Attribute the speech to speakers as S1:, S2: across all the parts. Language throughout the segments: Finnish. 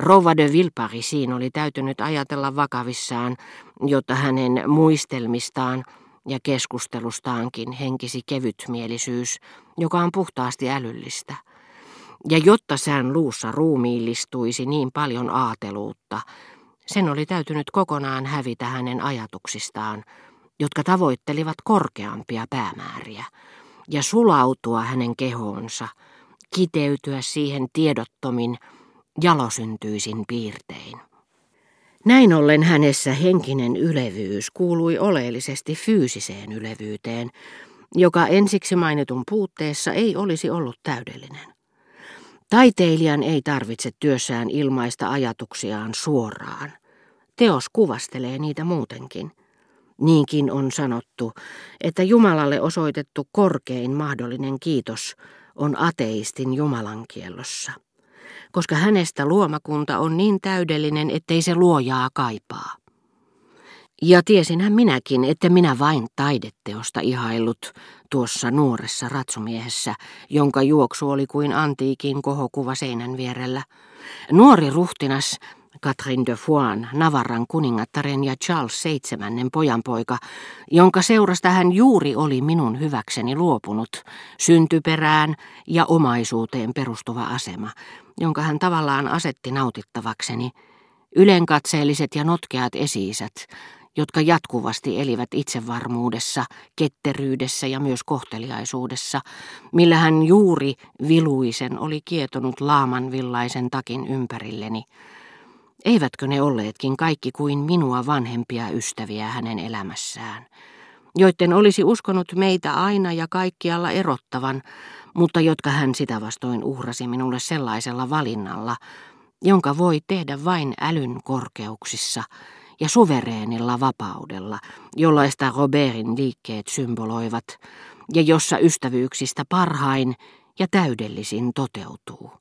S1: Rouva de Vilparisiin oli täytynyt ajatella vakavissaan, jotta hänen muistelmistaan ja keskustelustaankin henkisi kevytmielisyys, joka on puhtaasti älyllistä. Ja jotta sään luussa ruumiillistuisi niin paljon aateluutta, sen oli täytynyt kokonaan hävitä hänen ajatuksistaan, jotka tavoittelivat korkeampia päämääriä, ja sulautua hänen kehoonsa, kiteytyä siihen tiedottomin, jalosyntyisin piirtein. Näin ollen hänessä henkinen ylevyys kuului oleellisesti fyysiseen ylevyyteen, joka ensiksi mainitun puutteessa ei olisi ollut täydellinen. Taiteilijan ei tarvitse työssään ilmaista ajatuksiaan suoraan. Teos kuvastelee niitä muutenkin. Niinkin on sanottu, että Jumalalle osoitettu korkein mahdollinen kiitos on ateistin Jumalankiellossa koska hänestä luomakunta on niin täydellinen, ettei se luojaa kaipaa. Ja tiesinhän minäkin, että minä vain taideteosta ihaillut tuossa nuoressa ratsumiehessä, jonka juoksu oli kuin antiikin kohokuva seinän vierellä. Nuori ruhtinas, Catherine de Foix, Navarran kuningattaren ja Charles seitsemännen pojanpoika, jonka seurasta hän juuri oli minun hyväkseni luopunut, syntyperään ja omaisuuteen perustuva asema, jonka hän tavallaan asetti nautittavakseni, ylenkatseelliset ja notkeat esiisät, jotka jatkuvasti elivät itsevarmuudessa, ketteryydessä ja myös kohteliaisuudessa, millä hän juuri viluisen oli kietonut laamanvillaisen takin ympärilleni. Eivätkö ne olleetkin kaikki kuin minua vanhempia ystäviä hänen elämässään, joiden olisi uskonut meitä aina ja kaikkialla erottavan, mutta jotka hän sitä vastoin uhrasi minulle sellaisella valinnalla, jonka voi tehdä vain älyn korkeuksissa ja suvereenilla vapaudella, jollaista Robertin liikkeet symboloivat, ja jossa ystävyyksistä parhain ja täydellisin toteutuu.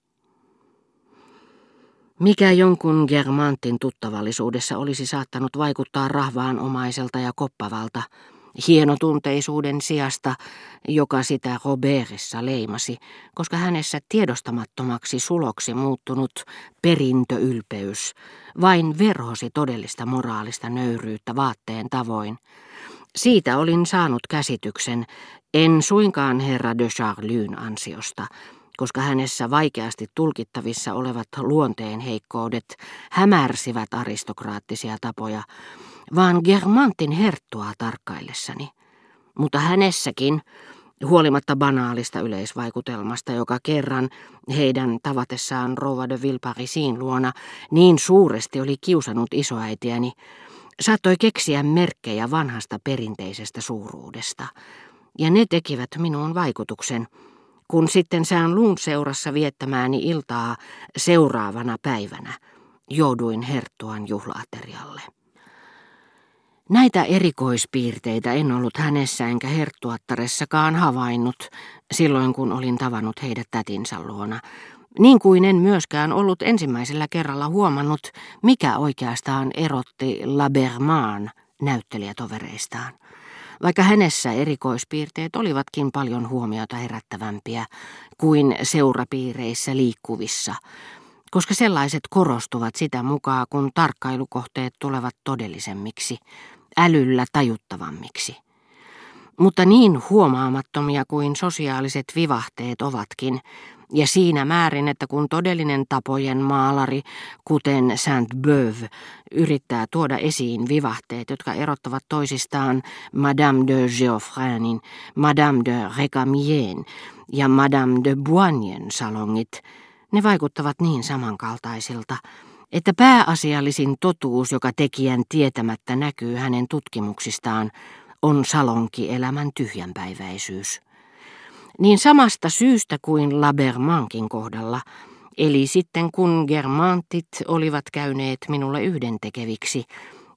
S1: Mikä jonkun Germantin tuttavallisuudessa olisi saattanut vaikuttaa rahvaanomaiselta ja koppavalta, hienotunteisuuden sijasta, joka sitä Robertissa leimasi, koska hänessä tiedostamattomaksi suloksi muuttunut perintöylpeys vain verhosi todellista moraalista nöyryyttä vaatteen tavoin. Siitä olin saanut käsityksen, en suinkaan herra de Charlyn ansiosta, koska hänessä vaikeasti tulkittavissa olevat luonteen heikkoudet hämärsivät aristokraattisia tapoja, vaan Germantin herttua tarkkaillessani. Mutta hänessäkin, huolimatta banaalista yleisvaikutelmasta, joka kerran heidän tavatessaan Rova de Villeparisin luona niin suuresti oli kiusannut isoäitiäni, saattoi keksiä merkkejä vanhasta perinteisestä suuruudesta. Ja ne tekivät minuun vaikutuksen, kun sitten sään luun seurassa viettämääni iltaa seuraavana päivänä jouduin herttuan juhlaaterialle. Näitä erikoispiirteitä en ollut hänessä enkä herttuattaressakaan havainnut silloin, kun olin tavannut heidät tätinsä luona, niin kuin en myöskään ollut ensimmäisellä kerralla huomannut, mikä oikeastaan erotti Labermaan näyttelijätovereistaan. Vaikka hänessä erikoispiirteet olivatkin paljon huomiota herättävämpiä kuin seurapiireissä liikkuvissa, koska sellaiset korostuvat sitä mukaan, kun tarkkailukohteet tulevat todellisemmiksi, älyllä tajuttavammiksi. Mutta niin huomaamattomia kuin sosiaaliset vivahteet ovatkin, ja siinä määrin, että kun todellinen tapojen maalari, kuten Saint-Beuve, yrittää tuoda esiin vivahteet, jotka erottavat toisistaan Madame de Geoffrenin, Madame de Recamien ja Madame de Boignen salongit, ne vaikuttavat niin samankaltaisilta, että pääasiallisin totuus, joka tekijän tietämättä näkyy hänen tutkimuksistaan, on salonkielämän tyhjänpäiväisyys. Niin samasta syystä kuin Labermankin kohdalla, eli sitten kun germantit olivat käyneet minulle yhdentekeviksi,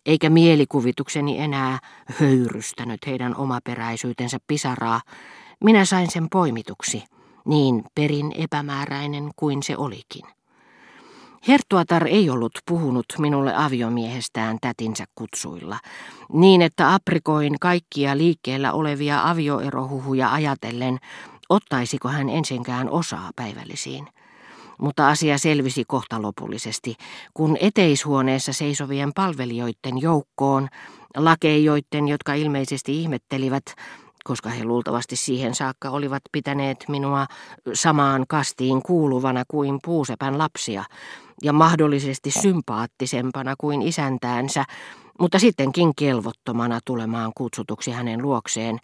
S1: eikä mielikuvitukseni enää höyrystänyt heidän omaperäisyytensä pisaraa, minä sain sen poimituksi, niin perin epämääräinen kuin se olikin. Herttuatar ei ollut puhunut minulle aviomiehestään tätinsä kutsuilla, niin että aprikoin kaikkia liikkeellä olevia avioerohuhuja ajatellen, ottaisiko hän ensinkään osaa päivällisiin. mutta asia selvisi kohta lopullisesti, kun eteishuoneessa seisovien palvelijoiden joukkoon, lakeijoiden, jotka ilmeisesti ihmettelivät, koska he luultavasti siihen saakka olivat pitäneet minua samaan kastiin kuuluvana kuin puusepän lapsia ja mahdollisesti sympaattisempana kuin isäntäänsä, mutta sittenkin kelvottomana tulemaan kutsutuksi hänen luokseen,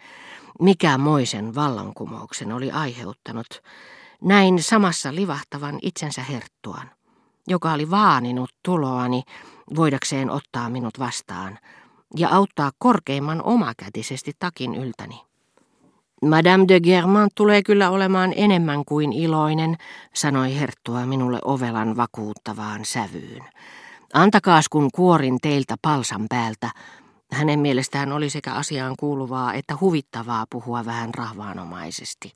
S1: mikä moisen vallankumouksen oli aiheuttanut. Näin samassa livahtavan itsensä herttuan, joka oli vaaninut tuloani voidakseen ottaa minut vastaan ja auttaa korkeimman omakätisesti takin yltäni. Madame de Germant tulee kyllä olemaan enemmän kuin iloinen, sanoi Herttua minulle ovelan vakuuttavaan sävyyn. Antakaas kun kuorin teiltä palsan päältä. Hänen mielestään oli sekä asiaan kuuluvaa että huvittavaa puhua vähän rahvaanomaisesti.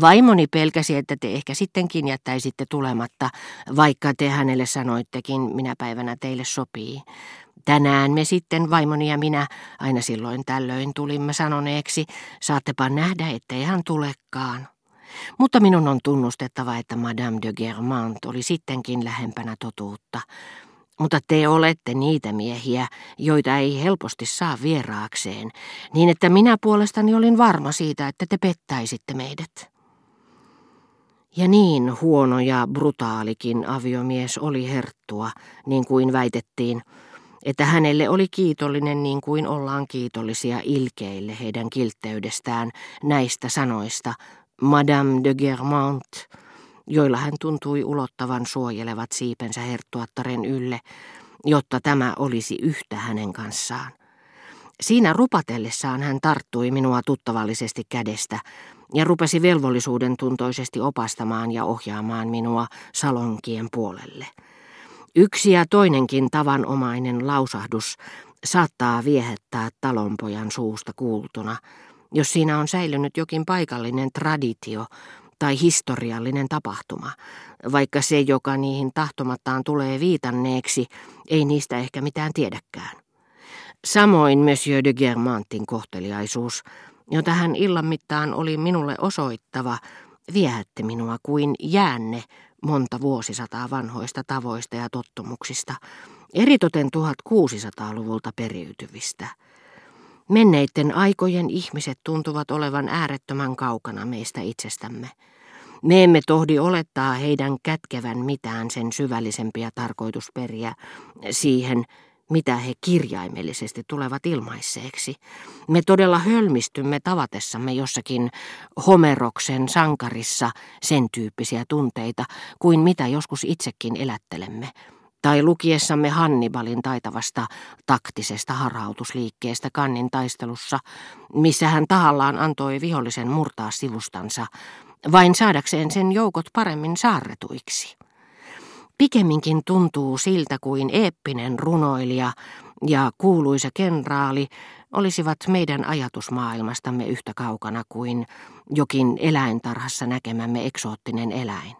S1: Vaimoni pelkäsi, että te ehkä sittenkin jättäisitte tulematta, vaikka te hänelle sanoittekin, minä päivänä teille sopii. Tänään me sitten, vaimoni ja minä, aina silloin tällöin tulimme sanoneeksi, saattepa nähdä, ettei hän tulekaan. Mutta minun on tunnustettava, että Madame de Germant oli sittenkin lähempänä totuutta. Mutta te olette niitä miehiä, joita ei helposti saa vieraakseen, niin että minä puolestani olin varma siitä, että te pettäisitte meidät. Ja niin huono ja brutaalikin aviomies oli herttua, niin kuin väitettiin, että hänelle oli kiitollinen niin kuin ollaan kiitollisia ilkeille heidän kiltteydestään näistä sanoista, Madame de Germant, joilla hän tuntui ulottavan suojelevat siipensä herttuattaren ylle, jotta tämä olisi yhtä hänen kanssaan. Siinä rupatellessaan hän tarttui minua tuttavallisesti kädestä ja rupesi velvollisuuden tuntoisesti opastamaan ja ohjaamaan minua salonkien puolelle. Yksi ja toinenkin tavanomainen lausahdus saattaa viehättää talonpojan suusta kuultuna, jos siinä on säilynyt jokin paikallinen traditio tai historiallinen tapahtuma, vaikka se, joka niihin tahtomattaan tulee viitanneeksi, ei niistä ehkä mitään tiedäkään. Samoin Monsieur de Germantin kohteliaisuus, jota hän illan mittaan oli minulle osoittava, viehätti minua kuin jäänne monta vuosisataa vanhoista tavoista ja tottumuksista, eritoten 1600-luvulta periytyvistä. Menneiden aikojen ihmiset tuntuvat olevan äärettömän kaukana meistä itsestämme. Me emme tohdi olettaa heidän kätkevän mitään sen syvällisempiä tarkoitusperiä siihen, mitä he kirjaimellisesti tulevat ilmaisseeksi. Me todella hölmistymme tavatessamme jossakin Homeroksen sankarissa sen tyyppisiä tunteita kuin mitä joskus itsekin elättelemme. Tai lukiessamme Hannibalin taitavasta taktisesta harhautusliikkeestä kannin taistelussa, missä hän tahallaan antoi vihollisen murtaa sivustansa, vain saadakseen sen joukot paremmin saarretuiksi. Pikemminkin tuntuu siltä kuin eeppinen runoilija ja kuuluisa kenraali olisivat meidän ajatusmaailmastamme yhtä kaukana kuin jokin eläintarhassa näkemämme eksoottinen eläin.